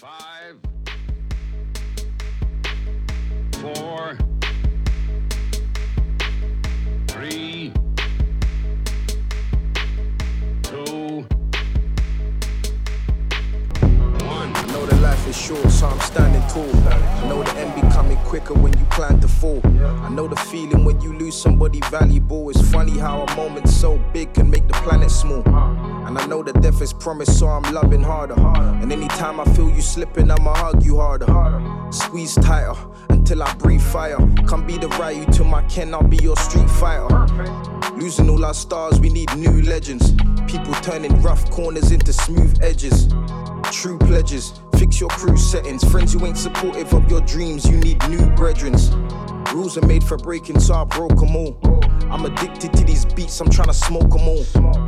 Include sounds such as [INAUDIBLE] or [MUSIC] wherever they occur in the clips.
Five, four, is so I'm standing tall. I know the end be coming quicker when you plan to fall. I know the feeling when you lose somebody valuable. It's funny how a moment so big can make the planet small. And I know that death is promised, so I'm loving harder. And anytime I feel you slipping, I'ma hug you harder. Squeeze tighter until I breathe fire. Come be the Ryu to my Ken, I'll be your street fighter. Losing all our stars, we need new legends. People turning rough corners into smooth edges. True pledges, fix your crew settings. Friends who ain't supportive of your dreams, you need new brethrens. Rules are made for breaking, so I broke them all. I'm addicted to these beats, I'm trying to smoke them all.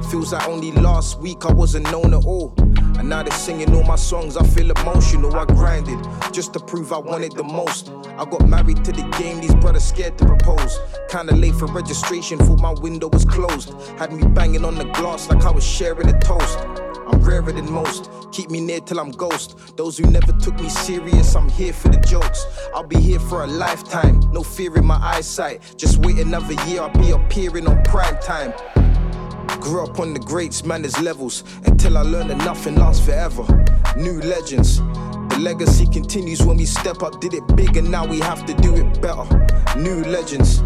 Feels like only last week I wasn't known at all. And now they're singing all my songs, I feel emotional. I grinded just to prove I wanted the most. I got married to the game, these brothers scared to propose. Kinda late for registration, thought my window was closed. Had me banging on the glass like I was sharing a toast. I'm rarer than most. Keep me near till I'm ghost. Those who never took me serious, I'm here for the jokes. I'll be here for a lifetime. No fear in my eyesight. Just wait another year, I'll be appearing on prime time. Grew up on the greats, man, there's levels. Until I learned that nothing lasts forever. New legends. The legacy continues when we step up. Did it big and now we have to do it better. New legends.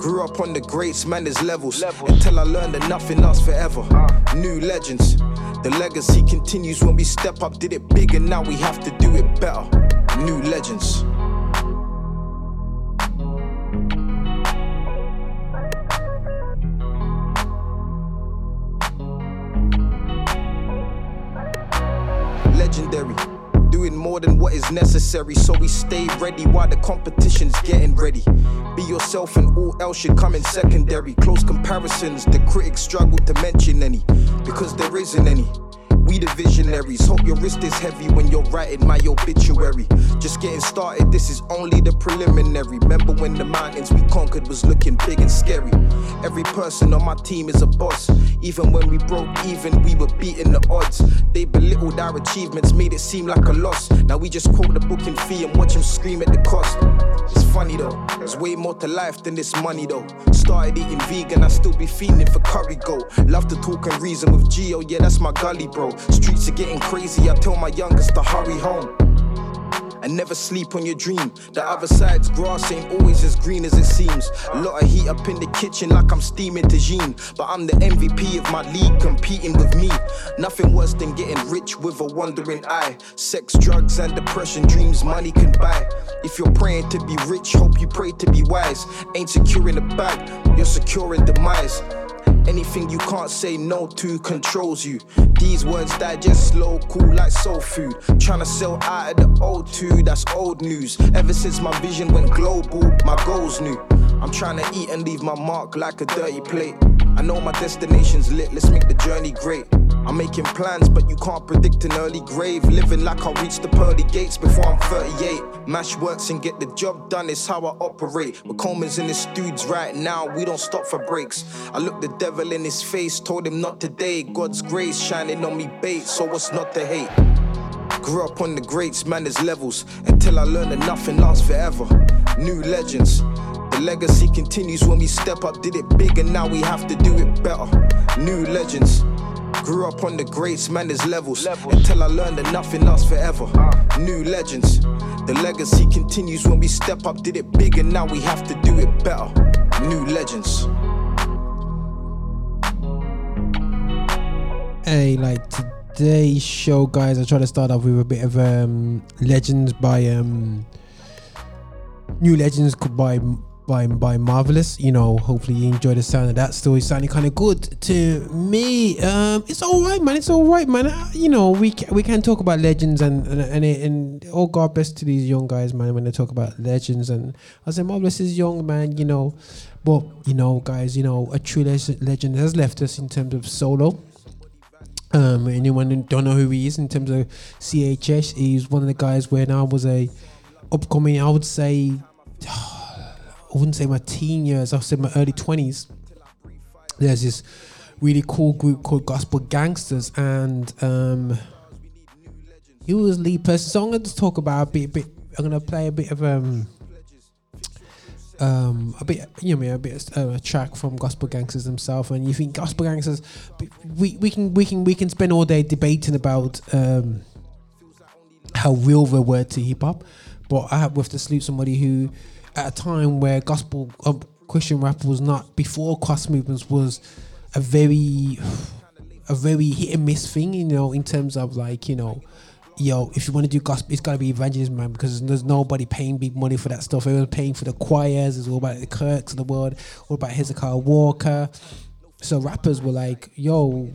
Grew up on the greats, man, there's levels. Until I learned that nothing lasts forever. Ah. New legends. The legacy continues when we step up. Did it big and now we have to do it better. New legends. What is necessary, so we stay ready while the competition's getting ready. Be yourself, and all else should come in secondary. Close comparisons, the critics struggle to mention any, because there isn't any. We the visionaries. Hope your wrist is heavy when you're writing my obituary. Just getting started, this is only the preliminary. Remember when the mountains we conquered was looking big and scary? Every person on my team is a boss. Even when we broke even, we were beating the odds. They belittled our achievements, made it seem like a loss. Now we just quote the booking fee and watch them scream at the cost. It's funny though, there's way more to life than this money though. Started eating vegan, I still be feeling for curry go. Love to talk and reason with Geo, yeah, that's my gully bro. Streets are getting crazy, I tell my youngest to hurry home. And never sleep on your dream. The other side's grass ain't always as green as it seems. A lot of heat up in the kitchen like I'm steaming tagine. But I'm the MVP of my league competing with me. Nothing worse than getting rich with a wandering eye. Sex, drugs, and depression, dreams money can buy. If you're praying to be rich, hope you pray to be wise. Ain't securing the bag, you're securing demise. Anything you can't say no to controls you. These words digest slow, cool like soul food. Tryna sell out of the O2, that's old news. Ever since my vision went global, my goals new. I'm trying to eat and leave my mark like a dirty plate. I know my destination's lit, let's make the journey great. I'm making plans, but you can't predict an early grave. Living like I'll reach the pearly gates before I'm 38. Mash works and get the job done, it's how I operate. We're in his dudes right now, we don't stop for breaks. I look the devil in his face, told him not today. God's grace shining on me bait, so what's not to hate? Grew up on the greats, man, there's levels. Until I learned that nothing lasts forever. New legends. The legacy continues when we step up, did it big, and now we have to do it better. New legends. Grew up on the greats, man, there's levels. Until I learned that nothing lasts forever. New legends. The legacy continues when we step up, did it big, and now we have to do it better. New legends. Hey, like today's show, guys, I try to start off with a bit of um, legends by um, new legends by by by Melvillous. You know, hopefully you enjoy the sound of that. Still, it's sounding kind of good to me. Um, it's all right, man. It's all right, man. Uh, You know, we can, we can talk about legends and and and, and oh God bless to these young guys, man. When they talk about legends, and I say Melvillous is young, man. You know, but you know, guys, you know, a true leg- legend has left us in terms of solo. Um, anyone who don't know who he is in terms of CHH, he's one of the guys where I was a upcoming, I would say, I wouldn't say my teen years, I would say my early twenties. There's this really cool group called Gospel Gangstaz, and um, he was lead person. So I'm gonna talk about a bit, bit. I'm gonna play a bit of um, um, a bit, you know, a bit uh, a track from Gospel Gangstaz themselves. And you think Gospel Gangstaz, we we can we can we can spend all day debating about um how real they were to hip hop, but I have to salute somebody who, at a time where gospel um, Christian rap was not before cross movements was a very a very hit and miss thing, you know, in terms of like you know yo, if you want to do gospel, it's got to be evangelism, man, because there's nobody paying big money for that stuff. Everyone's paying for the choirs. It's all about the Kirks of the world, all about Hezekiah Walker. So rappers were like, yo,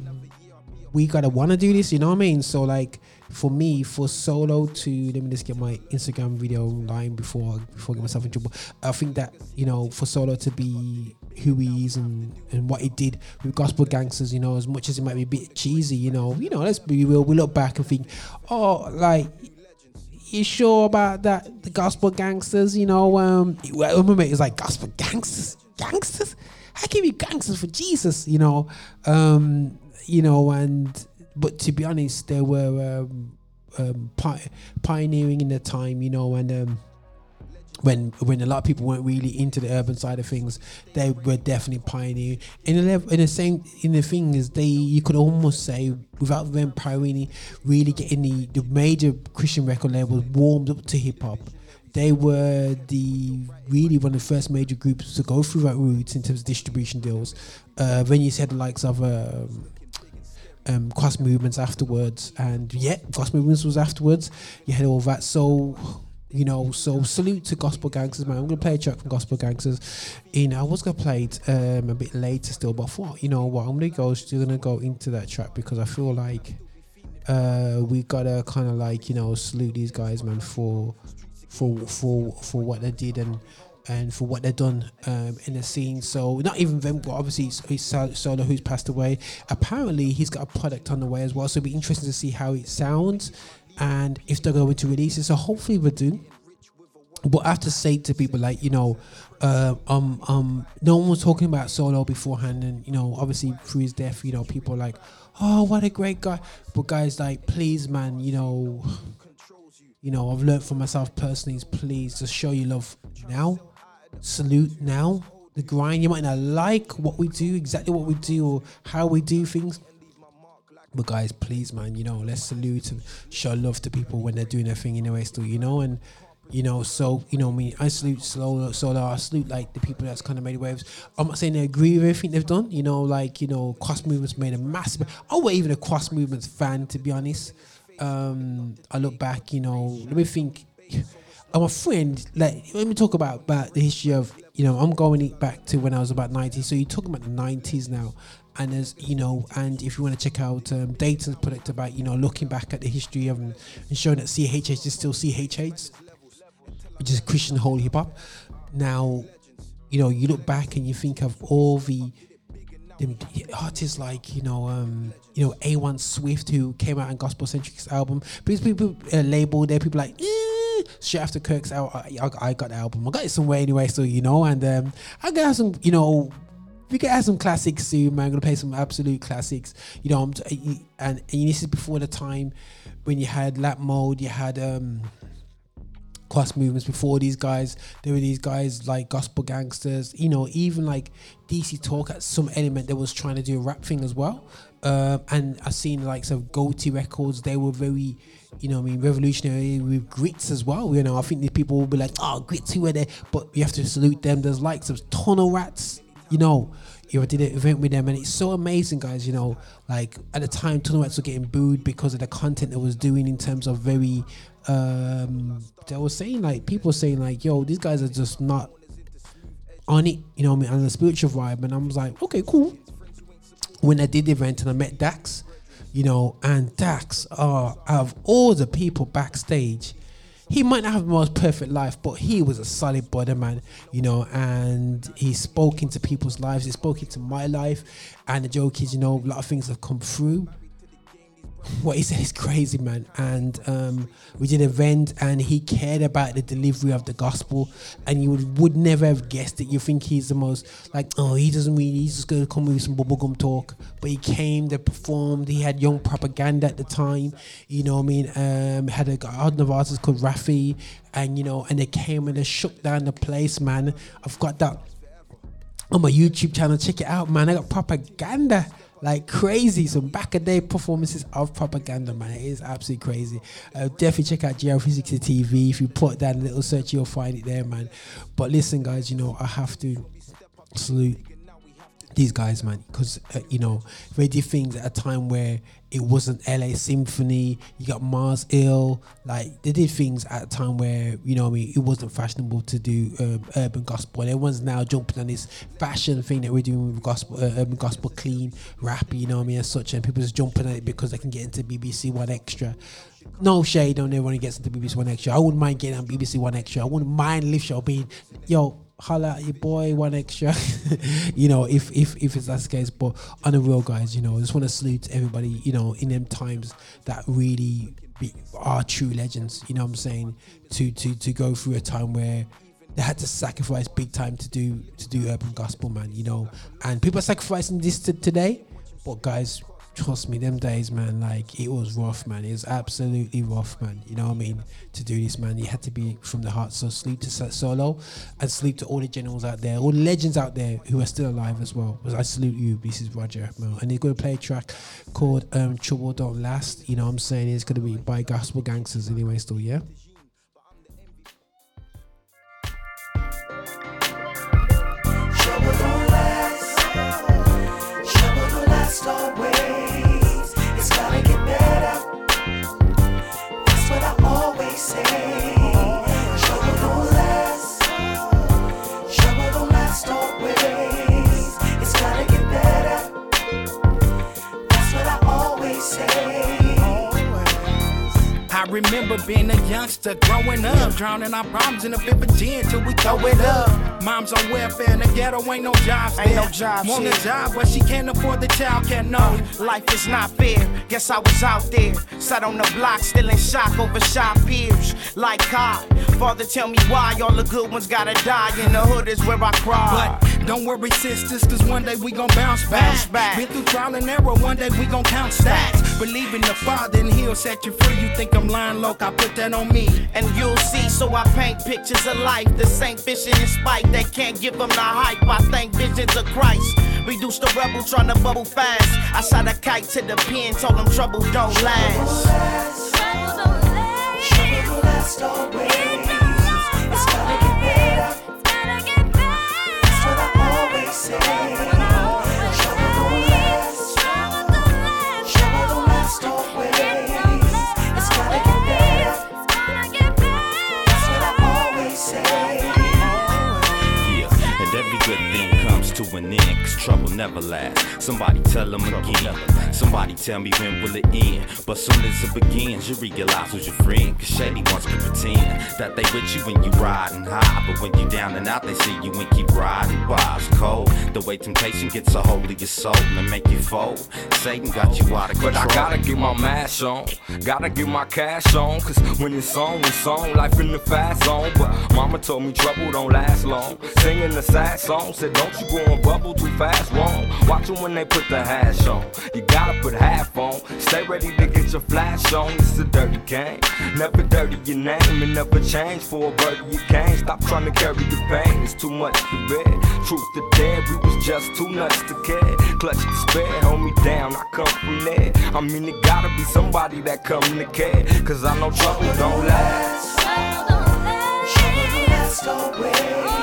we gotta want to do this. You know what I mean? So like, for me, for solo to let me just get my Instagram video line before before I get myself in trouble. I think that you know, for solo to be who he is and, and what he did with gospel gangstaz, you know, as much as it might be a bit cheesy, you know, you know, let's be real, we look back and think, oh, like you sure about that? The gospel gangstaz, you know, um remember it was like gospel gangstaz, gangsters? How can you be gangsters for Jesus, you know? Um, you know, and but to be honest, they were um, um, pi- pioneering in the time, you know, and um, when when a lot of people weren't really into the urban side of things, they were definitely pioneering. In the in the same in the thing is they you could almost say without them pioneering, really getting the, the major Christian record labels warmed up to hip hop. They were the really one of the first major groups to go through that route in terms of distribution deals. Uh, when you said the likes of um, um, cross movements afterwards, and yeah, cross movements was afterwards. You had all that, so you know. So salute to Gospel Gangstaz, man. I'm gonna play a track from Gospel Gangstaz. You know, I was gonna play it um, a bit later still, but thought, you know what, I'm gonna go still gonna go into that track because I feel like uh, we gotta kind of like you know salute these guys, man, for for for for what they did and and for what they've done um, in the scene. So not even them, but obviously it's, Solo who's passed away. Apparently he's got a product on the way as well, so it'll be interesting to see how it sounds and if they're going to release it. So hopefully we do. But I have to say to people like you know, uh, um, um, no one was talking about Solo beforehand, and you know, obviously through his death, you know, people like, oh, what a great guy. But guys, like, please, man, you know, you know, I've learned for myself personally please just show your love now, salute now. The grind, you might not like what we do, exactly what we do, or how we do things. But guys, please, man, you know, let's salute and show love to people when they're doing their thing anyway, still, you know, and you know, so you know, me, I salute Solo, Solo. I salute like the people that's kind of made waves. I'm not saying I agree with everything they've done. You know, like you know, cross movements made a massive. I wasn't even a cross movements fan to be honest. Um, I look back, you know, let me think. A friend. Like, let me talk about about the history of. You know, I'm going back to when I was about 90. So you're talking about the 90s now, and as you know, and if you want to check out um, Datin's product about you know looking back at the history of and, showing that CHH is still CHH which is Christian whole hip hop. Now, you know, you look back and you think of all the, the artists like you know, um, you know, A1 Swift who came out on Gospo Centric's album. Because people uh, labeled there, people like. Eh, straight after Kirk's out, I, I, got the album. I got it somewhere anyway, so you know, and um, I got some, you know, we could have some classics soon, man. I'm gonna play some absolute classics. You know, and, and this is before the time when you had Lamp Mode, you had um cross movements before these guys. There were these guys like gospel gangstaz, you know, even like DC Talk at some element that was trying to do a rap thing as well. Um, and I've seen like some Gotee Records, they were very, you know, I mean, revolutionary with grits as well. You know, I think these people will be like, oh, grits, who were there? But you have to salute them. There's likes of Tunnel Rats, you know. You know, I did an event with them, and it's so amazing, guys. You know, like at the time, Tunnel Rats were getting booed because of the content it was doing in terms of very um they were saying like people saying like yo these guys are just not on it you know I mean on the spiritual vibe and I was like okay cool when I did the event and I met Dax you know and Dax out of all the people backstage. He might not have the most perfect life, but he was a solid body man, you know, and he spoke into people's lives. He spoke into my life, and the joke is, you know, a lot of things have come through what he said is crazy, man. And um, we did an event, and he cared about the delivery of the gospel, and you would, would never have guessed it. You think he's the most like, oh, he doesn't really, he's just gonna come with some bubblegum talk. But he came, they performed. He had young propaganda at the time, you know. what I mean, um, had a god of artists called Rafi, and you know, and they came and they shook down the place, man. I've got that on my YouTube channel. Check it out, man. I got propaganda like crazy. Some back a day performances of propaganda, man. It is absolutely crazy. Uh, definitely check out GR360 TV. If you put that little search, you'll find it there, man. But listen, guys, you know, I have to salute these guys, man, because uh, you know they did things at a time where it wasn't LA Symphony. You got Mars Ill, like they did things at a time where you know I mean it wasn't fashionable to do um, urban gospel. And everyone's now jumping on this fashion thing that we're doing with gospel, uh, urban gospel, clean rap. You know what I mean, as such, and people just jumping at it because they can get into BBC One Extra. No shade on everyone who gets into BBC One Extra. I wouldn't mind getting on BBC One Extra. I wouldn't mind Lift Show being, yo, holla at your boy one extra. [LAUGHS] You know if if if it's that case but on the real guys you know i just want to salute everybody you know in them times that really be, are true legends you know what i'm saying? To to to go through a time where they had to sacrifice big time to do to do urban gospel man you know? And people are sacrificing this to today but guys trust me, them days, man, like it was rough, man. It was absolutely rough, man. You know what I mean? To do this, man, you had to be from the heart. So sleep to Solo, and sleep to all the generals out there, all the legends out there who are still alive as well. Because I salute you. This is Roger, man. And they're gonna play a track called um, "Trouble Don't Last." You know what I'm saying? It's gonna be by Gospel Gangstaz anyway. Still, yeah. Remember being a youngster growing up, drowning our problems in a fifth of gin till we throw it up. Mom's on welfare in the ghetto, ain't no jobs Ain't there. no jobs Want a job, but she can't afford the child care. No, Life is not fair. Guess I was out there, sat on the block, still in shock over shop peers. Like God, Father, tell me why all the good ones gotta die. In the hood is where I cry. but don't worry, sisters, cause one day we gon' bounce back. Bounce back. Been through trial and error, one day we gon' count stacks. Believe in the Father and He'll set you free. You think I'm lying, loc? I put that on me. and you'll see. So I paint pictures of life. The same vision and spite that can't give them the hype. I think visions of Christ. Reduce the rebel trying to bubble fast. I shot a kite to the pen, told them trouble don't last. Trouble don't last always. Never last. Somebody tell them again. Somebody tell me when will it end. But soon as it begins, you realize who's your friend. Cause Shady wants to pretend that they with you when you riding high. But when you down and out, they see you and keep riding by. It's cold. The way temptation gets a hold of your soul and make you fold. Satan got you out of control. But I gotta get my mash on, gotta get my cash on. Cause when it's on, it's on, life in the fast zone. But mama told me trouble don't last long. Singing the sad song, said don't you go and bubble too fast, wrong. Watch 'em when they put the hash on. You gotta put half on, stay ready to get your flash on. It's a dirty game, never dirty your name and never change for a birdie you can't. Stop trying to carry the pain, it's too much to bear. Truth to dare, we was just too nuts to care. Clutch to spare, hold me down, I come from there. I mean, it gotta be somebody that come to care. Cause I know trouble don't last. Trouble don't last always.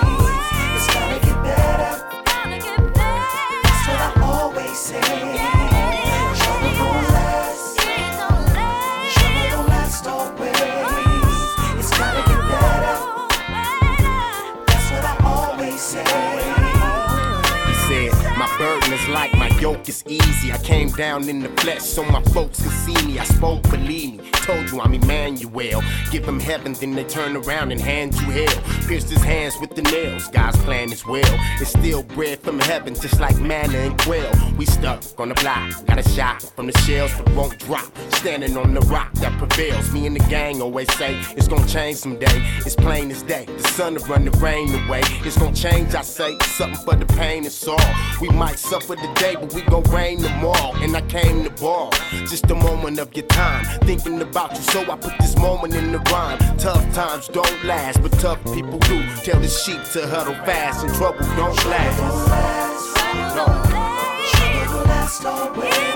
Yoke is easy. I came down in the flesh so my folks could see me. I spoke, believe. Told you I'm Emmanuel. Give him heaven, then they turn around and hand you hell. Pierced his hands with the nails. God's plan is well. It's still bread from heaven, just like manna and quail. We stuck on the block. Got a shot from the shells, but won't drop. Standing on the rock that prevails. Me and the gang always say it's gonna change someday. It's plain as day. The sun to run the rain away. It's gonna change, I say. Something for the pain and sorrow. We might suffer today, but we gon' reign tomorrow. And I came to ball. Just a moment of your time. Thinking about you, so I put this moment in the rhyme. Tough times don't last, but tough people do. Tell the sheep to huddle fast, and trouble don't last. No. Trouble don't last always.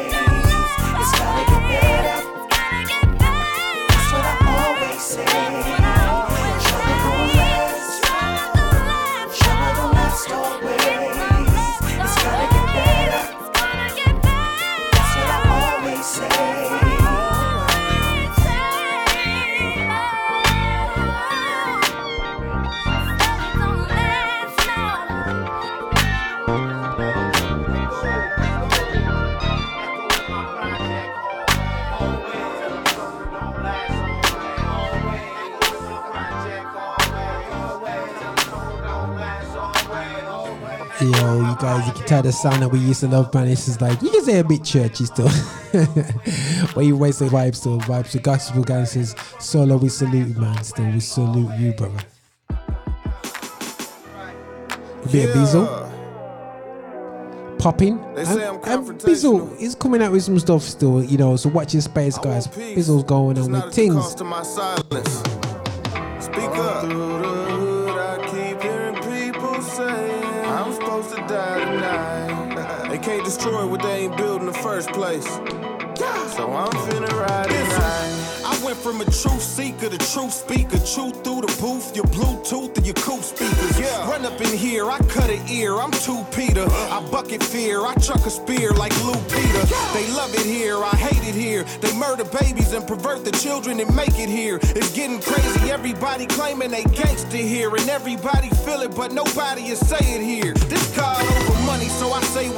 Yo, you guys, you can tell the sound that we used to love, man. This is like, you can say a bit churchy still. [LAUGHS] but you always say vibes still, vibes to gospel gangstaz. Solo, we salute you, man. Still, we salute you, brother. A bit of Bizzle. Popping. They And, say I'm and confrontational. Bizzle is coming out with some stuff still, you know, so watch your space, guys. Bizzle's going on with things. Cost my silence. Speak up. Supposed to die tonight. they can't destroy what they ain't built in the first place. So I'm finna ride tonight. I went from a truth seeker to truth speaker. Truth through the booth, your Bluetooth and your coupe speakers. Yeah. Run up in here, I cut an ear. I'm two Peter. I bucket fear, I chuck a spear like Lou Peter. They love it here, I hate it here. They murder babies and pervert the children and make it here. It's getting crazy. Everybody claiming they gangster here, and everybody feel it, but nobody is saying here. This call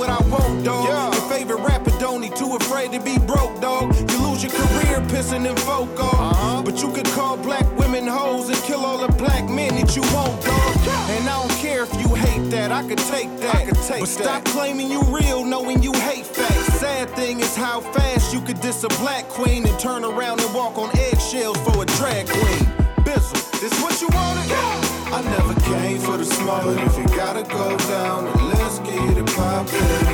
what I want, dog. Yeah. Your favorite rapper don't need too afraid to be broke, dog. You lose your career pissing in folk off. Uh-huh. But you could call black women hoes and kill all the black men that you want, dog. And I don't care if you hate that, I could take that. I could take but that. stop claiming you real, knowing you hate facts. Sad thing is how fast you could diss a black queen and turn around and walk on eggshells for a drag queen. Bizzle, this what you wanted? I never came for the but if it gotta go down, let's get it poppin'.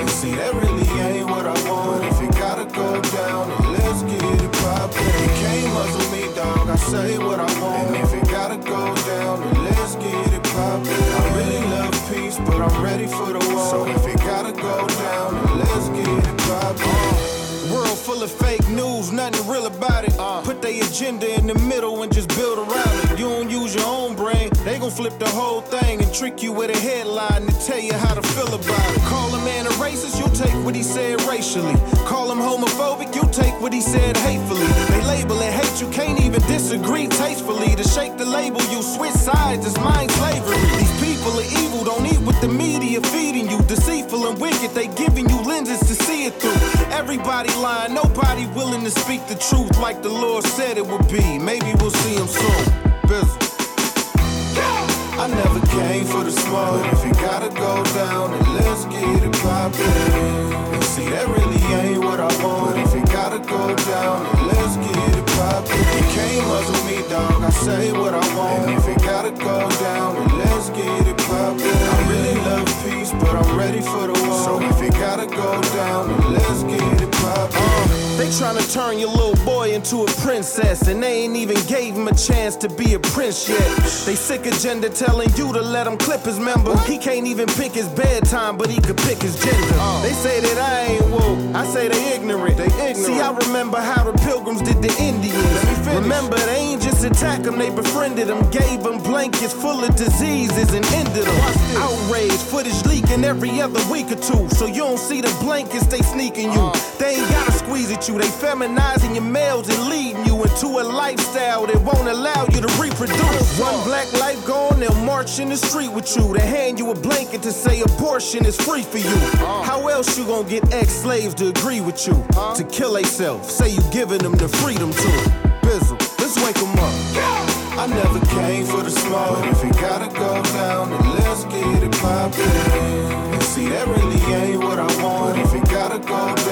And see, that really ain't what I want. If it gotta go down, then let's get it poppin'. You can't muzzle me, dog. I say what I want. And if it gotta go down, then let's get it poppin'. I really love peace, but I'm ready for the war. So if it gotta go down, then let's get it poppin'. World full of fake news, nothing real about it. Uh. Put their agenda in the middle and just build around it. You don't use your own brain, they gon' flip the whole thing and trick you with a headline to tell you how to feel about it. Call a man a racist, you'll take what he said racially. Call him homophobic, you'll take what he said hatefully. They label it hate, you can't even disagree tastefully. To shake the label, you switch sides, it's mind slavery. These people are evil, don't eat what the media feeding you. Deceitful and wicked, they giving you Everybody lying, nobody willing to speak the truth like the Lord said it would be. Maybe we'll see him soon. Bizzle. I never came for the smoke, if it gotta go down, then let's get it poppin'. See, that really ain't what I want, but if it gotta go down, then let's get it poppin'. You can't muzzle me, dog. I say what I want, and if it gotta go down, then let's get it poppin'. Ready for the war. So if it gotta go down, let's get it. Uh, they tryna turn your little boy into a princess, and they ain't even gave him a chance to be a prince yet. They sick agenda telling you to let him clip his member. He can't even pick his bedtime, but he could pick his gender. They say that I ain't woke, I say they ignorant. They ignorant. See, I remember how the pilgrims did the Indians. Remember, they ain't just attack them, they befriended them, gave them blankets full of diseases and ended them. Outrage, footage leaking every other week or two. So you don't see the blankets they sneaking you. They ain't gotta squeeze at you, they feminizing your males and leading you into a lifestyle that won't allow you to reproduce. One black life gone, they'll march in the street with you. They hand you a blanket to say abortion is free for you. Uh. How else you gonna get ex-slaves to agree with you? Uh. To kill themselves, say you giving them the freedom to. Bizzle, let's wake them up. I never came for the smoke. But if it gotta go down, then let's get it poppin'. And see, that really ain't what I want. But if it gotta go down,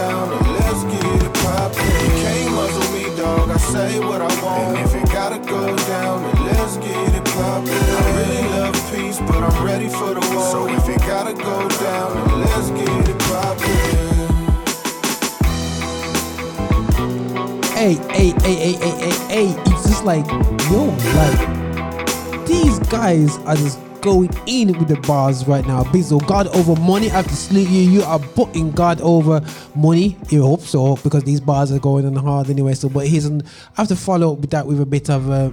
say what I want. And if it gotta go down, then let's get it poppin'. I really love peace, but I'm ready for the war. So if it gotta go down, then let's get it poppin'. hey, hey, hey, hey, hey, hey, hey. It's just like, yo, like, these guys are just going in with the bars right now. Bizzle, God over money. I have to salute you. You are putting God over money. You hope so, because these bars are going on hard anyway. So, but here's, an, I have to follow up with that with a bit of, uh,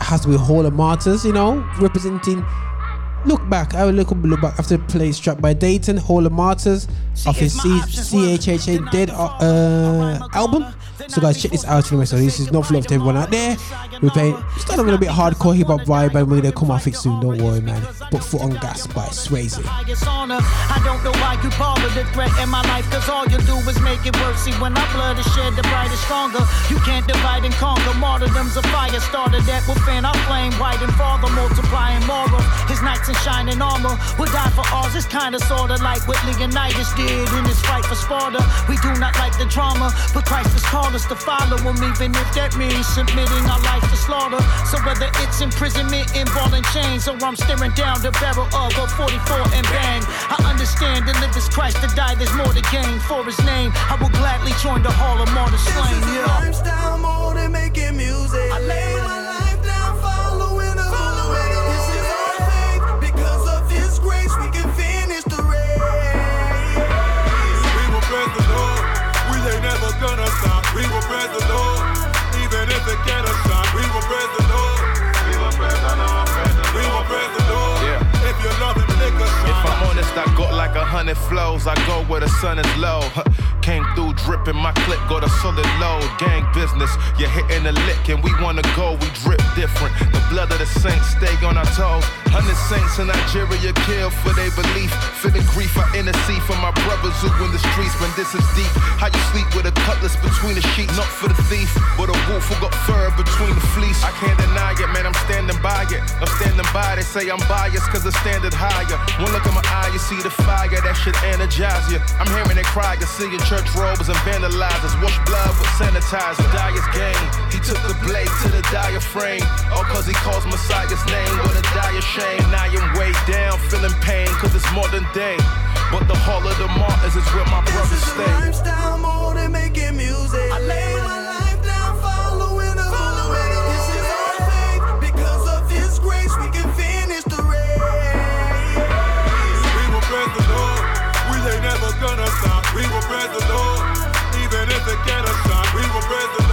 has to be Hall of Martyrs, you know, representing. Look back, I will look, up. look back after play Strapped by Datin, Hall of Martyrs, off his C- CHHA Dead uh, album. So guys, check this out anyway. So this is not love to everyone out there. Playing starting with a bit hardcore hip hop vibe, and we're gonna come off it soon. Don't worry, man. Put foot on gas by Swaizy. I don't know why you bother to threaten my life, cause all you do is make it worse. See, when our blood is shed, the bright is stronger. You can't divide and conquer. Martyrdom's a fire starter that will fan our flame white and father, multiplying moral. His knights in shining armor will die for ours. It's kinda sorta like what Leonidas did in his fight for Sparta. We do not like the drama, but Christ has called us to follow him, even if that means submitting our life to slaughter. So whether it's imprisonment in ball and chains, or I'm staring down the barrel of a 44 and bang. I understand to live is Christ, to die there's more to gain. For his name, I will gladly join the hall of martyrs slain. This is a Yeah. lifestyle more than making music. I lay my praise the Lord. We will praise the Lord. We will praise the Lord. Yeah. If you love him, lick If. I'm honest, I got like a hundred flows. I go where the sun is low. Came through dripping, my clip got a solid load. Gang business, you're hitting a lick and we wanna go. We drip different. The blood of the saints stay on our toes. Hundred saints in Nigeria killed for their belief. The grief, I intercede for my brothers who in the streets. When this is deep, how you sleep with a cutlass between the sheets? Not for the thief, but a wolf who got fur between the fleece. I can't deny it, man. I'm standing by it. I'm standing by. They say I'm biased cause the standard higher. One look in my eye, you see the fire. That shit energize you. I'm hearing it cry. You see your church robes and vandalizers. Wash blood with sanitizer. Dyer's game. He took the blade to the diaphragm. All cause he calls Messiah's name. What a dire shame. Now I'm way down, feeling pain cause it's modern day. But the hall of the martyrs is where my brothers This is a stay. lifestyle more than making music. I lay my life down following the This is our faith. Because of His grace, we can finish the race. We will praise the Lord. We ain't never gonna stop. We will praise the Lord. Even if it get us shot. We will praise the Lord.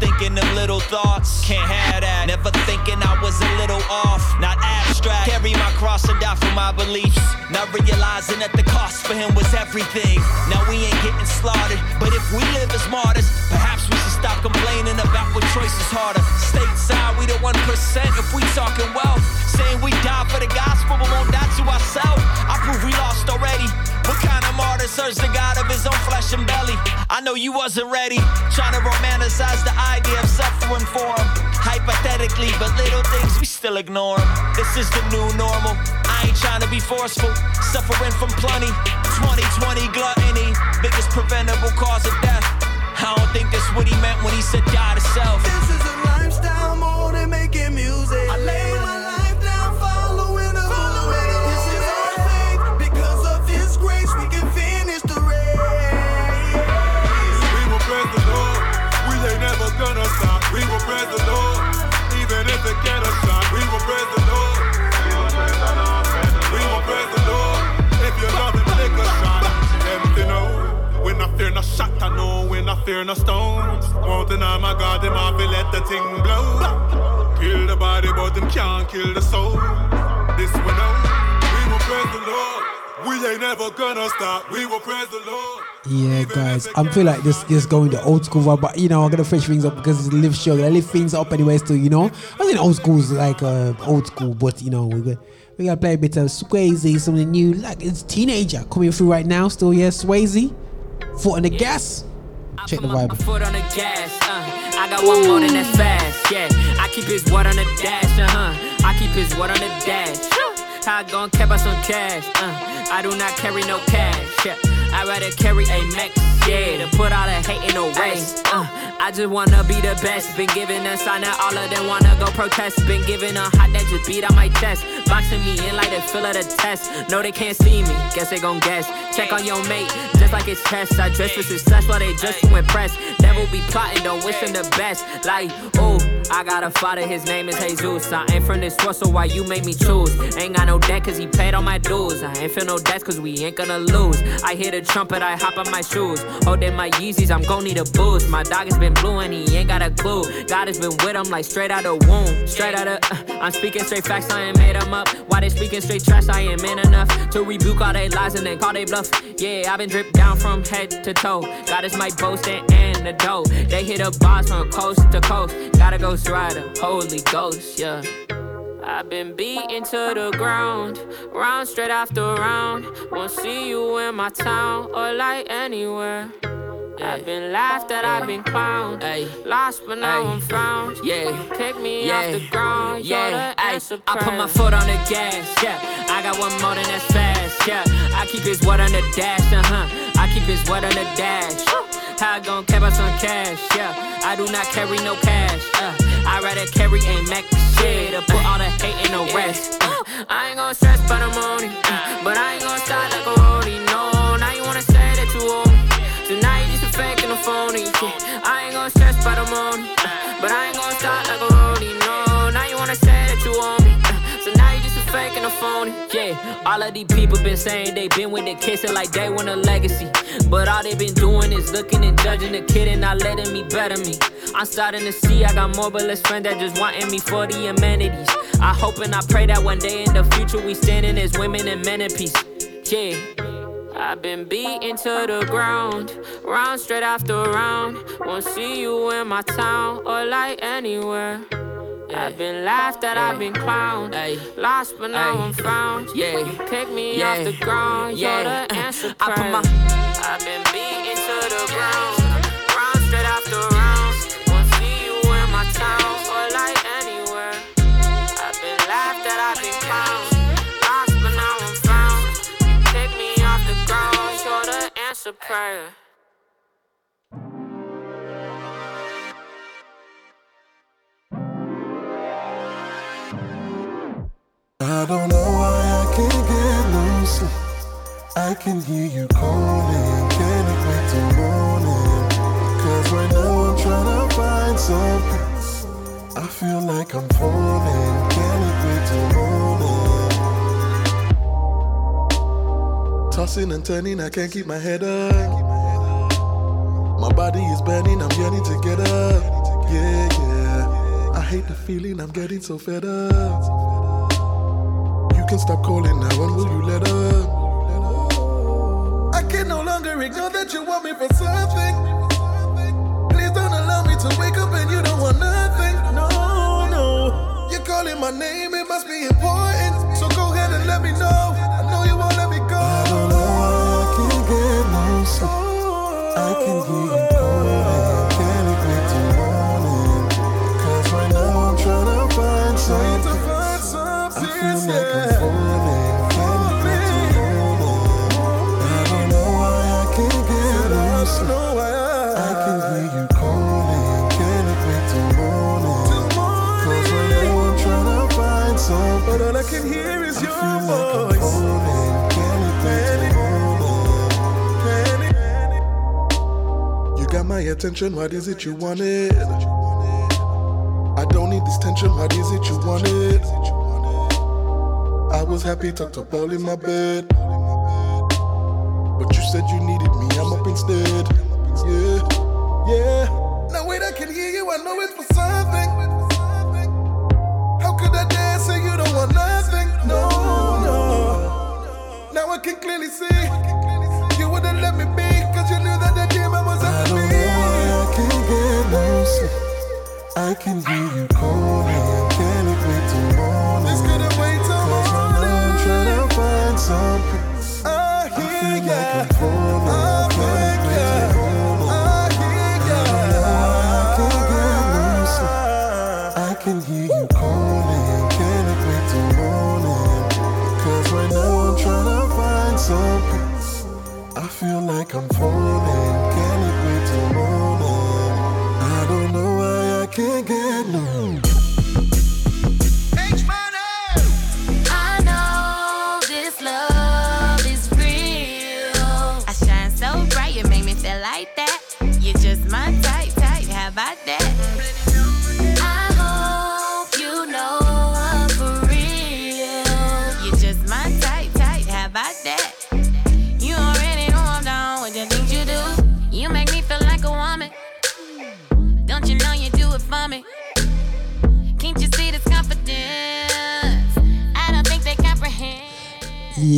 Thinking them little thoughts. Can't have that. Never thinking I was a little off. Not abstract. Carry my cross and die for my beliefs. Not realizing that the cost for him was everything. Now we ain't getting slaughtered. But if we live as martyrs, perhaps we should stop complaining about what choice is harder. Stateside, we the 1% if we talking wealth. Saying we die for the gospel, but won't die to ourselves. I prove we lost already. What kind martyr serves the God of his own flesh and belly? I know you wasn't ready. Trying to romanticize the idea of suffering for him. Hypothetically, but little things we still ignore. This is the new normal. I ain't trying to be forceful. Suffering from plenty. 2020 gluttony. Biggest preventable cause of death. I don't think that's what he meant when he said die to self. This is a lifestyle more than making music. praise the Lord. We will praise the Lord. If you love him, lick a shot. Empty now. When I fear no shot, I know. When I fear a stones. Won't my God, him I be let the thing blow. Kill the body, but him can't kill the soul. This one out. We will praise the Lord. We ain't never gonna stop. We will praise the Lord. Yeah, guys, I'm feel like this just going the old school vibe, but you know I'm gonna fresh things up because it's a live show. I lift things up anyway, still, you know. I think old school is like uh, old school, but you know we got we gotta play a bit of Swaizy, something new, like it's teenager coming through right now. Still, yeah, Swaizy, foot on the gas. Check the vibe. Foot on the gas, uh. I got one more than that's fast, yeah. I keep his word on the dash, uh huh. I keep his word on the dash. How I gon' cap us some cash, uh. I do not carry no cash, yeah. I rather carry a Mac, yeah, to put all the hate in the way. Uh, I just wanna be the best. Been giving a sign that all of them wanna go protest. Been giving a hot that just beat on my chest. Boxing me in like the feel of the test. No, they can't see me. Guess they gon' guess. Check on your mate, just like it's test. I dress for success while they dress to impress. Devil be plotting, don't wish him the best. Like, ooh, I got a father, his name is Jesus. I ain't from this world, so why you make me choose? Ain't got no debt, cause he paid all my dues. I ain't feel no debts, cause we ain't gonna lose. I hear the trumpet, I hop on my shoes. Holding my Yeezys, I'm gon' need a boost. My dog has been blue and he ain't got a clue. God has been with him like straight out of womb. Straight out of, uh, I'm speaking straight facts, I ain't made them up. Why they speaking straight trash, I ain't man enough to rebuke all they lies and then call they bluff. Yeah, I've been dripped down from head to toe. God is my boast and antidote. They hit a boss from coast to coast. Gotta go rider, Holy Ghost, yeah. I've been beaten to the ground, round straight after round. Won't see you in my town or like anywhere. I've been laughed at, I've been clowned. Lost, but now I'm found. Yeah, pick me off the ground. Yeah, I put my foot on the gas. Yeah, I got one more than that's fast. Yeah, I keep his word on the dash. Uh huh. I keep his word on the dash. How I gon' cap us on cash? Yeah, I do not carry no cash. Uh, I rather carry a Mac shit to put all the hate in the rest. Uh, [GASPS] I ain't gon' stress money, uh, but I ain't gon' start like a roadie. No, now you wanna say that you owe me, so now you just a fake and a phony. Yeah, I ain't gon' stress money, uh, but I ain't gon' start phony. Yeah, all of these people been saying they been with the kids and like they want a legacy. But all they been doing is looking and judging the kid and not letting me better me. I'm starting to see I got more but less friends that just wanting me for the amenities. I hope and I pray that one day in the future we standing as women and men in peace. Yeah. I've been beaten to the ground, round straight after round. Won't see you in my town or like anywhere. I've been laughed at, I've been clowned. Lost, but now I'm found. Yeah, pick me off the ground. You're the answer. I put my. I've been beaten to the ground, round straight after round. Won't see you in my town or like anywhere. I've been laughed at, I've been clowned. Lost, but now I'm found. You pick me off the ground. You're the answer prayer. I don't know why I can't get no sleep. I can hear you calling, can't wait till morning. Cause right now I'm trying to find some peace. I feel like I'm falling, can't wait till morning. Tossing and turning, I can't keep my head up. My body is burning, I'm yearning to get up. Yeah, yeah. I hate the feeling, I'm getting so fed up. Can stop calling now, when will you let up? I can no longer ignore that you want me for something. Please don't allow me to wake up and you don't want nothing. No, no. You're calling my name, it must be important. So go ahead and let me know. I know you won't let me go. I don't know why I can't get no sleep. I can hear oh, oh, oh. you feel like I'm falling. I don't know why I can't get sleep. I can hear you calling, can't wait till morning. Cause right now I'm trying to find something. But all I can hear is your voice. You got my attention, what is it you wanted? I don't need this tension, what is it you wanted? was happy, tucked up all in my bed. But you said you needed me, I'm up instead. Yeah, yeah. Now wait, I can hear you, I know it's for something. How could I dare say you don't want nothing? No, no. Now I can clearly see you wouldn't let me be, you knew that the demon was after me. I don't know why I can't get no. I can hear you calling. something. I, I feel like I'm falling. I'm. I can hear you calling. Can wait till right now I'm find something. I feel like I'm falling.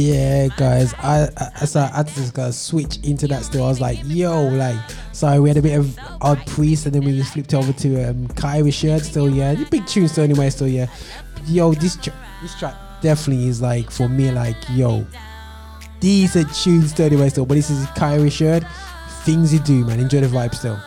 yeah, guys, I, I so I had to just kind of switch into that still. I was like, yo, like, so we had a bit of Odd Priest and then we just flipped over to um, Kierra Sheard still, yeah. Big tune still, anyway, still, yeah. Yo, this, tr- this track definitely is like, for me, like, yo, these are tunes, still, anyway, still. But this is Kierra Sheard. Things you do, man. Enjoy the vibe still.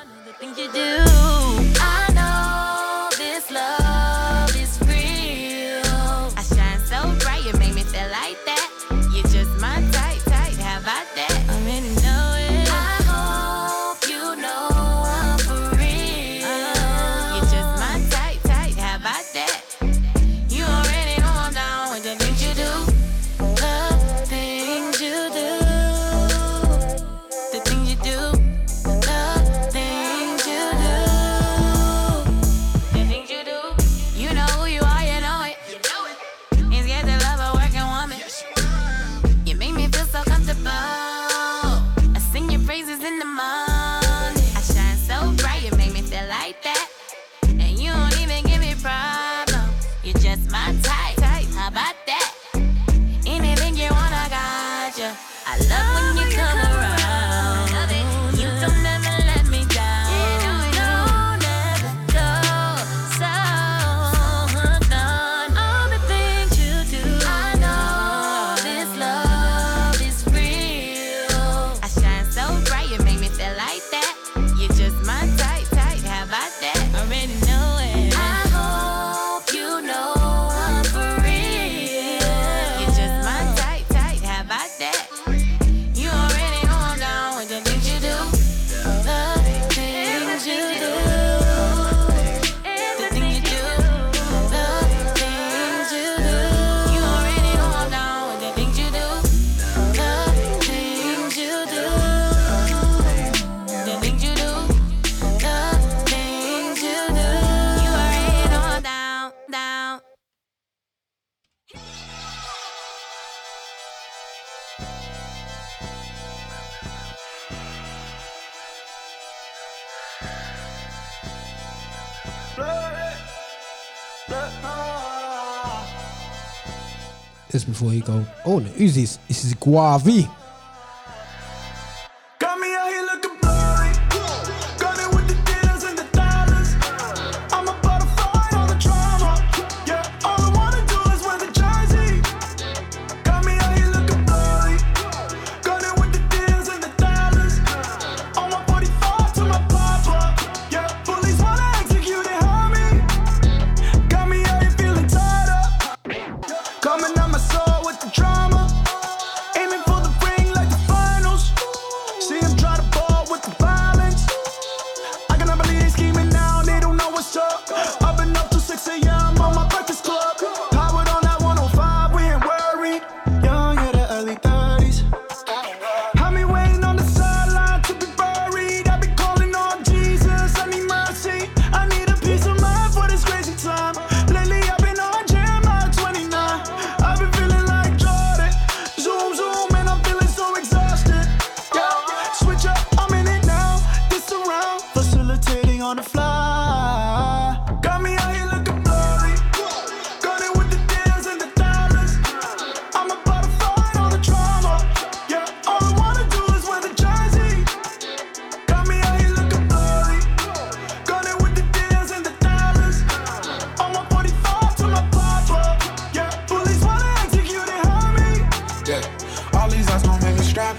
this before you go. Oh, who's this? This is GAWVI.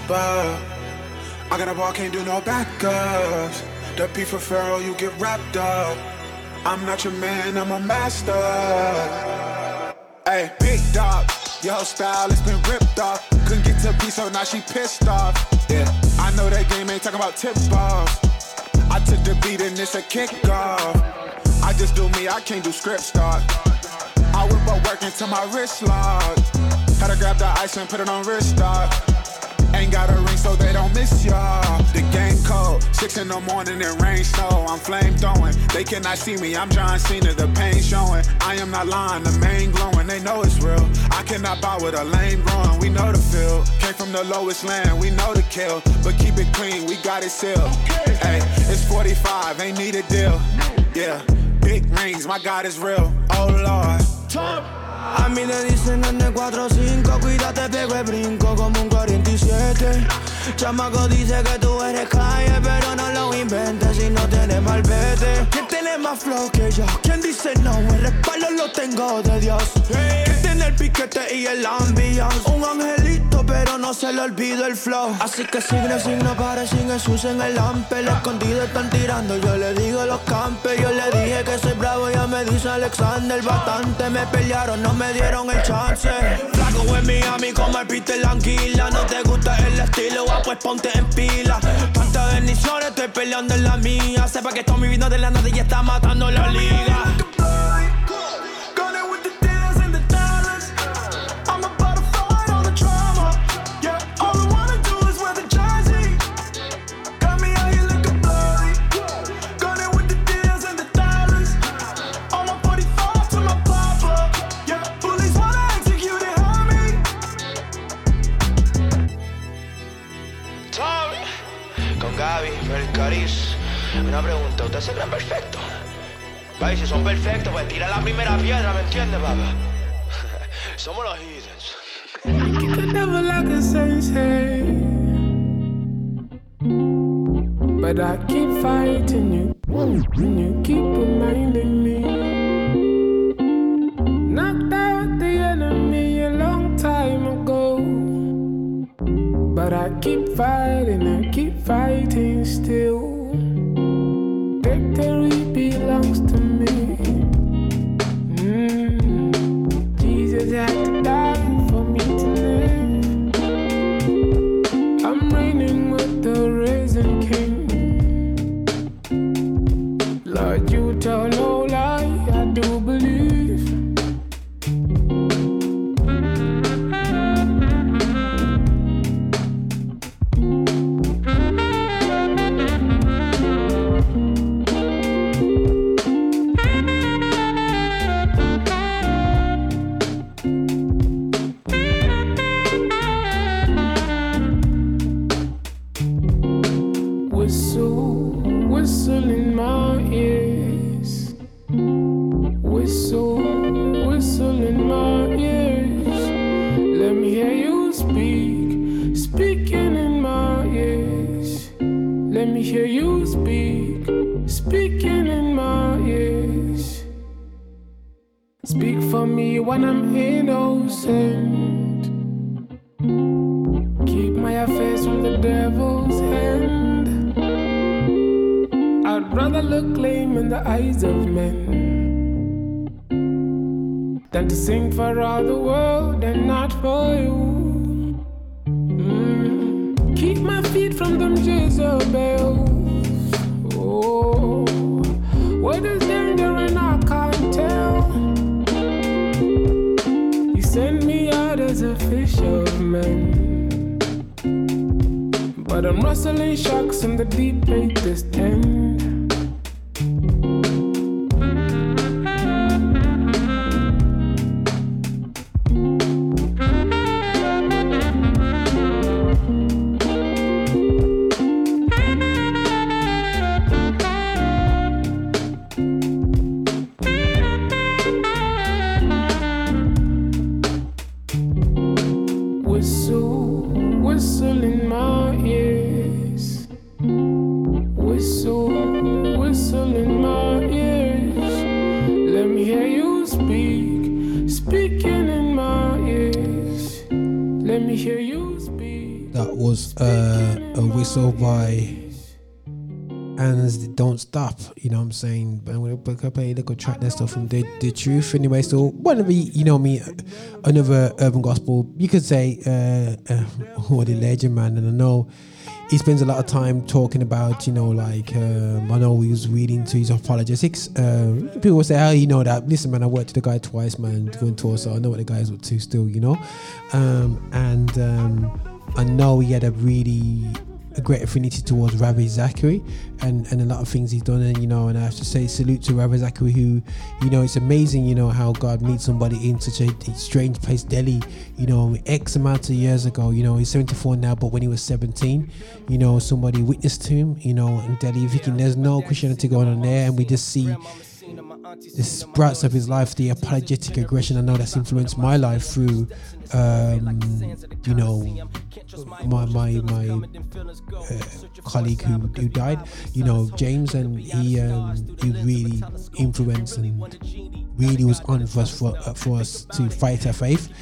Got a ball, can't do no backups. The P for Pharaoh, you get wrapped up. I'm not your man, I'm a master. Hey, big dog, your whole style has been ripped off. Couldn't get to P, so now she pissed off. Yeah, I know that game ain't talking about tip balls. I took the beat and it's a kickoff. I just do me, I can't do script start. I whip up work until my wrist lock. Had to grab the ice and put it on wrist stop. Ain't got a ring so they don't miss y'all. The game cold, six in the morning and rain snow. I'm flame throwing, they cannot see me. I'm John Cena, the pain showing. I am not lying, the main glowing. They know it's real. I cannot buy with a lame growing. We know the feel. Came from the lowest land, we know the kill. But keep it clean, we got it sealed. Hey, it's 45, ain't need a deal. Yeah, big rings, my God is real. Oh Lord. A mí me dicen nene 4-5, cuídate, pego el brinco como un 47. Chamaco dice que tú eres calle, pero no lo inventes si no tienes malvete. ¿Quién tiene más flow que yo? ¿Quién dice no? El respaldo lo tengo de Dios. ¿Quién tiene el piquete y el ambiance? Un angelito, pero no se le olvida el flow. Así que sigue sin no pare, sin Jesús en el ampe. El escondido están tirando, yo le digo los campes. Yo le dije que soy bravo, ya me dice Alexander. Bastante me pelearon, no me dieron el chance. Flaco en Miami como el Peter Languila. No te gusta el estilo, pues ponte en pila. Tantas bendiciones, estoy peleando en la mía. Sepa que estoy viviendo de la nada y está matando la liga. ¿Me entiendes, papá? Hear you speak, speaking in my ears. Speak for me when I'm innocent. Keep my affairs from the devil's hand. I'd rather look lame in the eyes of men than to sing for all the world and not for you. Keep my feet from them Jezebels. Oh, where there's danger and I can't tell. You send me out as a fisherman. But I'm rustling sharks in the deep end. Whistle, don't stop. You know what I'm saying? But gonna pick up a little track that's stuff from the the truth. Anyway, so whatever you know me, another urban gospel. You could say uh, uh [LAUGHS] what a legend, man. And I know he spends a lot of time talking about you know like um, I know he was reading to his apologetics. Uh, people say, "How you know that?" Listen, man, I worked with the guy twice, man, going tour, so I know what the guy's up to still. You know, um, and um, I know he had a really a great affinity towards Ravi Zacharias and, and a lot of things he's done. And, you know, and I have to say salute to Ravi Zacharias, who, you know, it's amazing, you know, how God meets somebody in such a strange place, Delhi, you know, X amount of years ago. You know, he's 74 now, but when he was 17, you know, somebody witnessed him, you know, in Delhi, thinking there's no Christianity going on there. And we just see the sprouts of his life, the apologetic aggression. I know that's influenced my life through, um, you know, my my my uh, colleague who, who died. You know, James, and he um, he really influenced and really was on for us for, uh, for us to fight our faith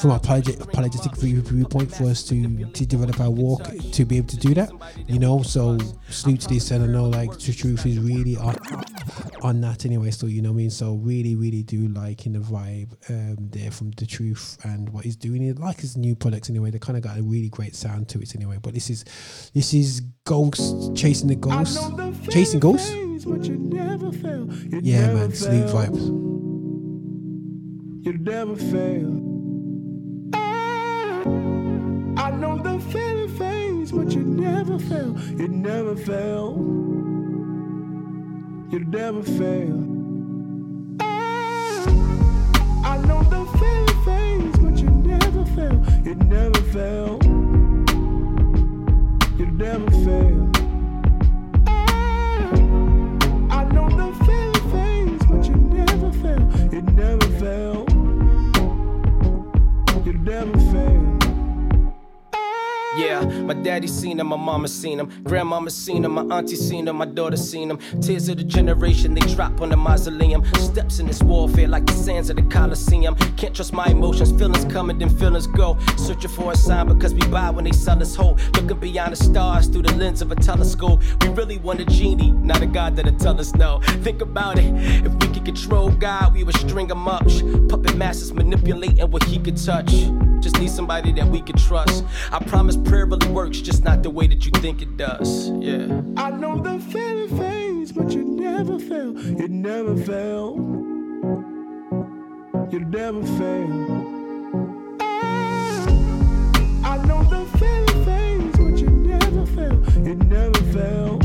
from a apologetic, apologetic viewpoint for us to to develop our walk to be able to do that you know? So salute to this and I know like the truth is really on on that anyway so you know what I mean? So really really do like in the vibe um there from the truth and what he's doing. It like his new products anyway they kind of got a really great sound to it anyway but this is this is ghosts chasing the ghosts chasing ghosts yeah man sleep vibes. You never fail. Never fail. You never fail. You never fail. I know the feeling fades, but you never fail. You never fail. You never fail. My daddy seen him, my mama seen him, grandmama seen him, my auntie seen him, my daughter seen him. Tears of the generation they drop on the mausoleum. Steps in this warfare like the sands of the Coliseum. Can't trust my emotions, feelings coming, then feelings go. Searching for a sign because we buy when they sell us hope. Looking beyond the stars through the lens of a telescope. We really want a genie, not a God that'll tell us no. Think about it, if we could control God, we would string him up. Puppet masters manipulating what he could touch. Just need somebody that we could trust. I promise prayer really works, just not the way that you think it does. Yeah. I know the feeling fades, but you never fail. You never fail. You never fail. Ah. I know the feeling fades, but you never fail. You never fail.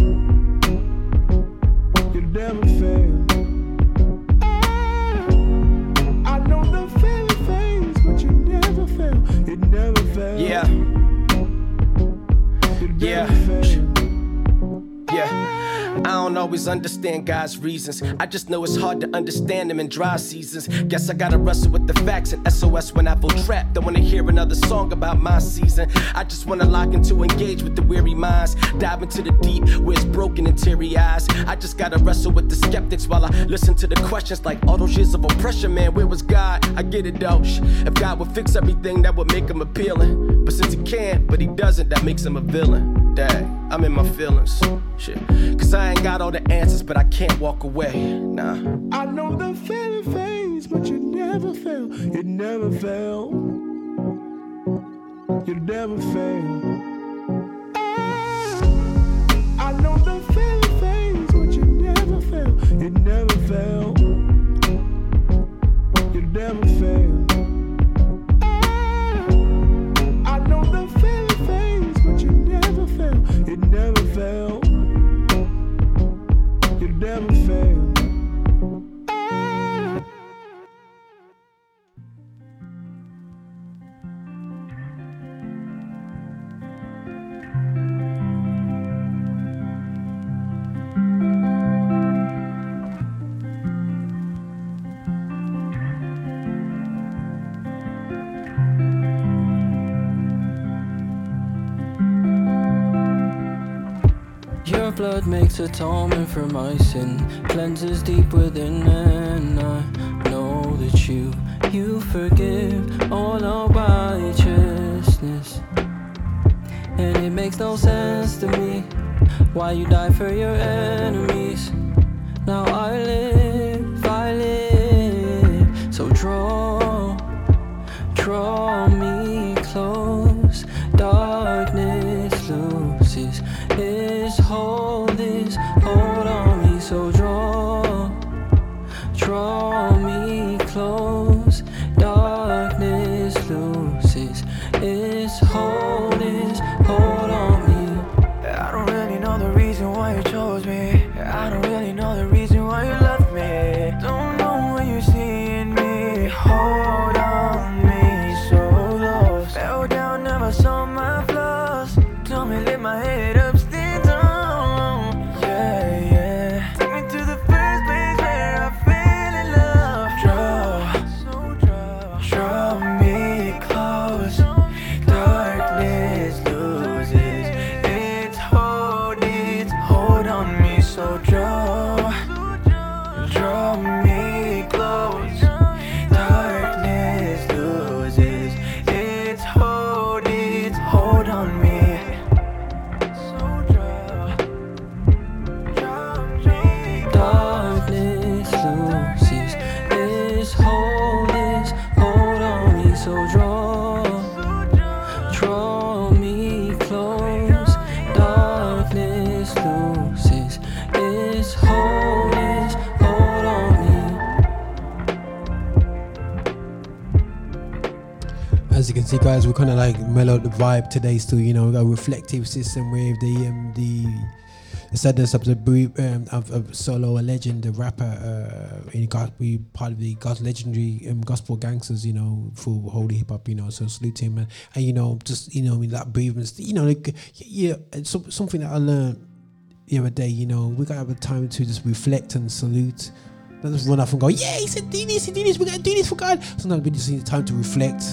You never fail. Ah. I know the Yeah. Yeah. Yeah. I don't always understand God's reasons. I just know it's hard to understand them in dry seasons. Guess I gotta wrestle with the facts and SOS when I feel trapped. Don't wanna hear another song about my season. I just wanna lock into engage with the weary minds. Dive into the deep where it's broken and teary eyes. I just gotta wrestle with the skeptics while I listen to the questions like all those years of oppression, man. Where was God? I get it though. If God would fix everything, that would make him appealing. But since he can't, but he doesn't, that makes him a villain. I'm in my feelings. Shit. Cause I ain't got all the answers, but I can't walk away. Nah. I know the feeling fades, but you never fail. You never fail. You never fail. Ah. I know the feeling fades, but you never fail. You never fail. You never fail. Never makes atonement for my sin, cleanses deep within, and I know that you, you forgive all our righteousness. And it makes no sense to me why you die for your enemies. Now I live, I live. So draw, draw Lift my head see, guys, we kind of like mellowed the vibe today. Still, you know, we got a reflective system with the um, the sadness of the brief um, of, of solo a legend, the rapper. Uh, in God, we part of the God legendary um, gospel gangstaz. You know, for holy hip hop. You know, so salute him and, and you know, just you know, that breathing. You know, like, yeah, something that I learned the other day. You know, we gotta have a time to just reflect and salute. Not just run off and go, yeah, he said do this, he did this, we gotta do this for God. Sometimes we just need time to reflect.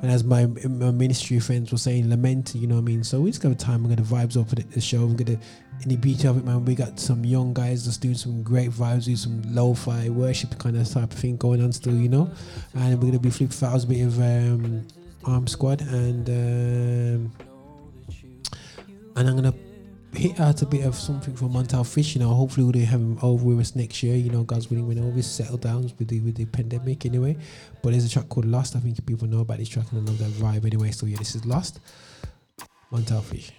And as my, my ministry friends were saying, lament, you know what I mean? So we just got a time, we're gonna vibes up for the, show. We're gonna, in the beauty of it, man, we got some young guys that's doing some great vibes, doing some lo fi worship kind of type of thing going on still, you know? And we're gonna be flip files, a bit of um, Arm Squad, and um, and I'm gonna hit out a bit of something from Montell Fish. You know, hopefully we'll have him over with us next year. You know, God's willing, when all this settle down with the with the pandemic anyway. But there's a track called Lost. I think people know about this track and I love that vibe anyway. So yeah, this is Lost. Montell Fish.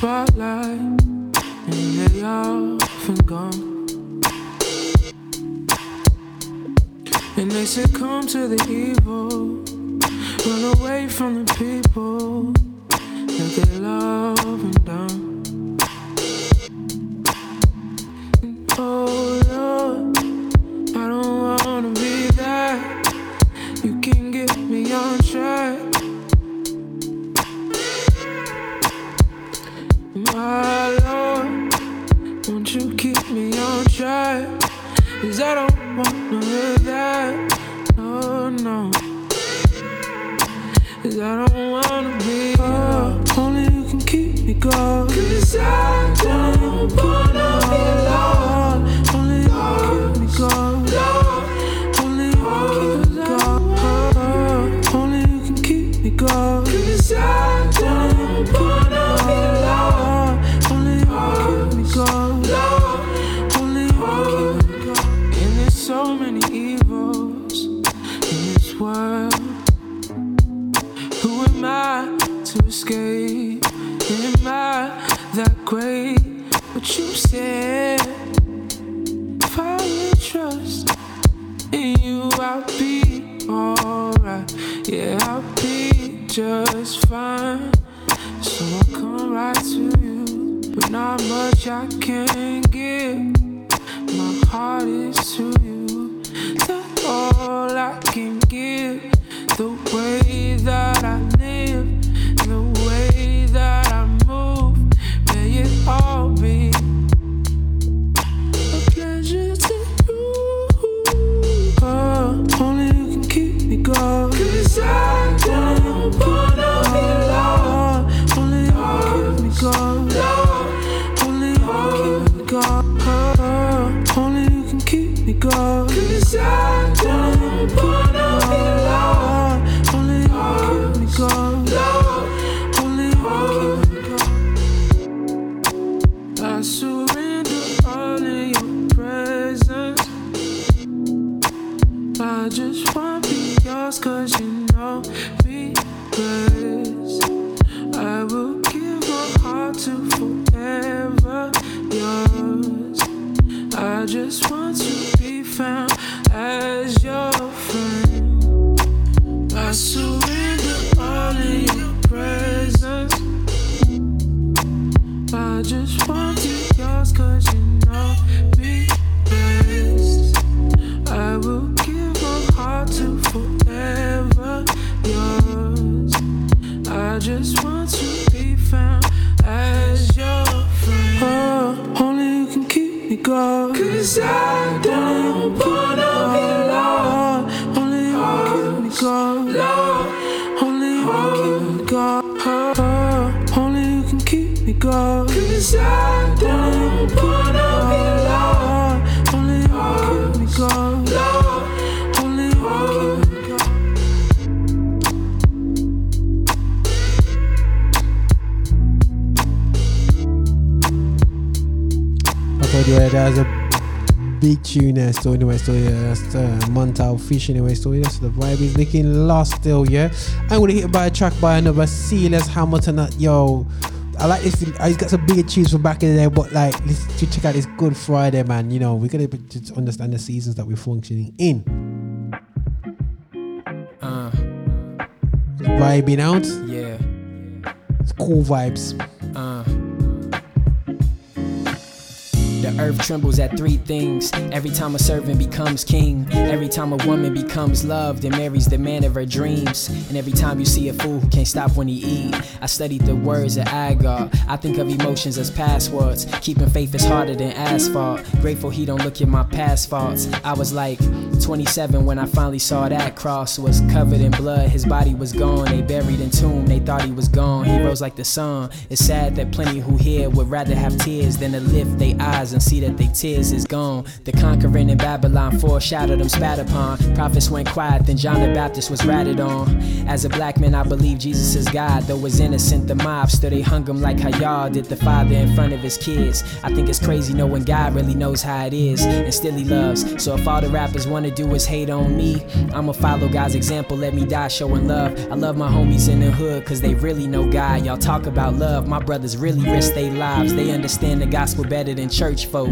Spotlight, and they often gone. And they succumb to the evil, run away from the people that they love and done. That great? But you said, if I trust in you, I'll be alright. Yeah, I'll be just fine. So I'll come right to you, but not much I can give. My heart is to you. That's all I can give. The way that I going. Cause I don't wanna be lost. Only you can keep me going. Only you can keep me. Oh, only you can keep me going. Cause I I told you uh, there's a big tune there still anyway still yeah that's uh, Montell Fish anyway still yeah so the vibe is looking lost still yeah. I'm gonna hit by a track by another Cellus Hamilton that yo. I like this uh, he's got some bigger tunes from back in the day but like let's check out this Good Friday man you know we gotta just understand the seasons that we're functioning in. Uh, vibing out. Yeah. it's cool vibes The earth trembles at three things. Every time a servant becomes king, every time a woman becomes loved and marries the man of her dreams, and every time you see a fool who can't stop when he eat. I studied the words of Agur. I think of emotions as passwords. Keeping faith is harder than asphalt. Grateful he don't look at my past faults. I was like 27 when I finally saw that cross was covered in blood. His body was gone. They buried in tomb. They thought he was gone. He rose like the sun. It's sad that plenty who here would rather have tears than to lift their eyes and see that their tears is gone. The conquering in Babylon foreshadowed them spat upon. Prophets went quiet, then John the Baptist was ratted on. As a black man, I believe Jesus is God. Though was innocent, the mob still they hung him like how y'all did the father in front of his kids. I think it's crazy knowing God really knows how it is and still he loves. So if all the rappers wanna do is hate on me, I'ma follow God's example. Let me die showing love. I love my homies in the hood cause they really know God. Y'all talk about love. My brothers really risk their lives. They understand the gospel better than church folk.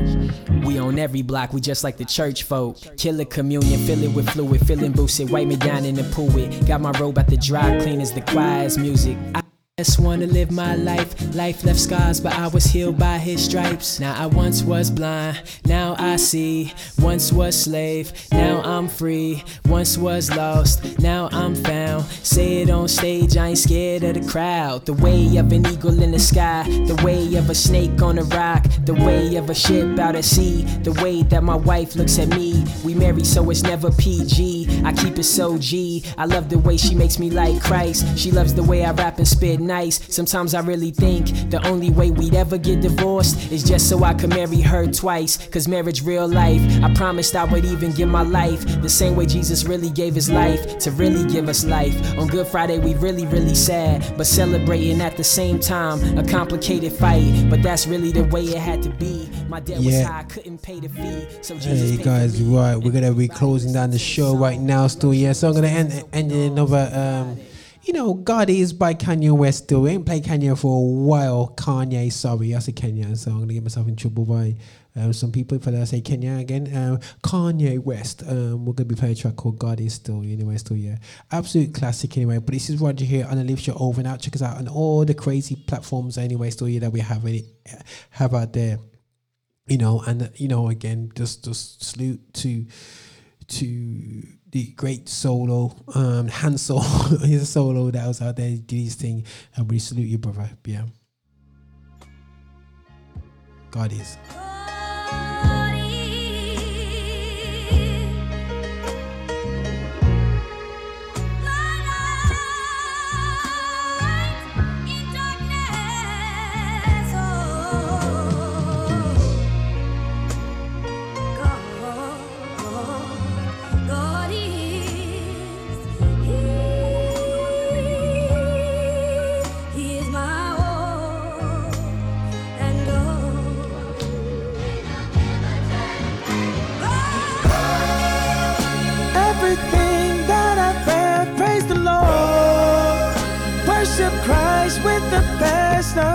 We on every block, we just like the church folk. Killer communion, fill it with fluid, feeling boosted. Wipe me down in the pool It. Got my robe at the dry clean as the quietest music. I just wanna live my life. Life left scars, but I was healed by his stripes. Now I once was blind, now I see. Once was slave, now I'm free. Once was lost, now I'm found. Say it on stage, I ain't scared of the crowd. The way of an eagle in the sky, the way of a snake on a rock, the way of a ship out at sea, the way that my wife looks at me. We marry so it's never PG. I keep it so G. I love the way she makes me like Christ. She loves the way I rap and spit nice. Sometimes I really think the only way we'd ever get divorced is just so I could marry her twice. Cause marriage real life. I promised I would even give my life the same way Jesus really gave his life to really give us life. On Good Friday, we really, really sad, but celebrating at the same time. A complicated fight, but that's really the way it had to be. My debt was Yeah. high, I couldn't pay the fee. So Jesus Hey guys, right, we're gonna be closing down the show right now still, yeah. So I'm gonna end end in another um you know, God is by Kanye West still. We ain't played Kanye for a while. Kanye, sorry, I said Kenya, so I'm gonna get myself in trouble by um, some people for that I say Kenya again. Um, Kanye West. Um, we're gonna be playing a track called God is still anyway, still yeah. Absolute classic anyway. But this is Roger here on the Lift Show over and out. Check us out on all the crazy platforms anyway, still yeah that we have any have out there you know, and you know, again, just just salute to to the great solo, um, Hansel, [LAUGHS] his solo that was out there, did his thing, and we salute you, brother. Yeah, God is.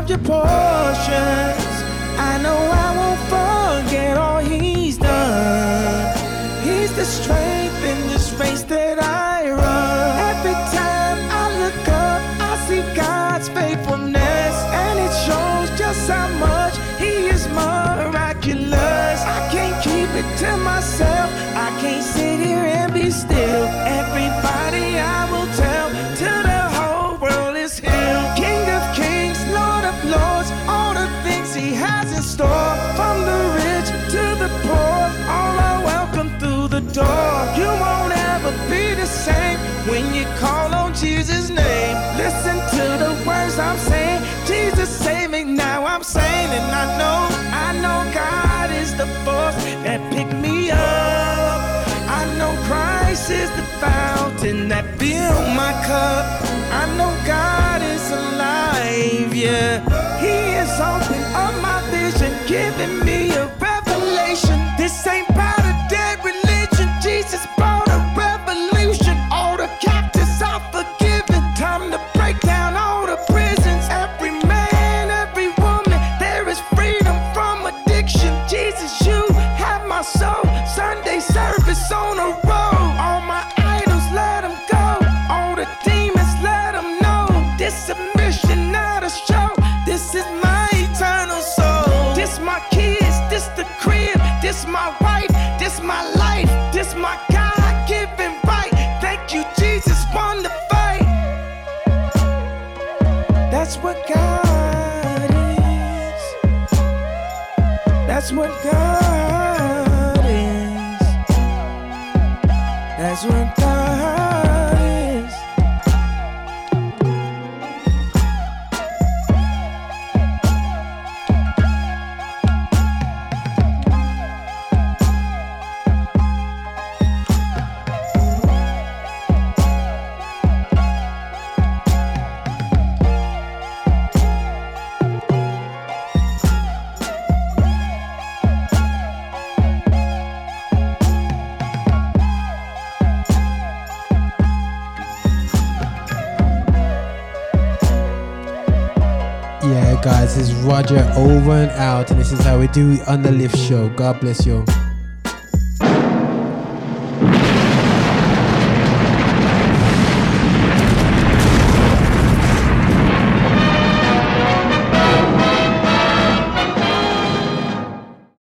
your portion. when you call on Jesus' name. Listen to the words I'm saying. Jesus save me now. I'm saying, and I know, I know God is the force that picked me up. I know Christ is the fountain that filled my cup. I know God is alive, yeah. He is opening up my vision, giving me a This is Roger over and out, and this is how we do on the lift show. God bless you.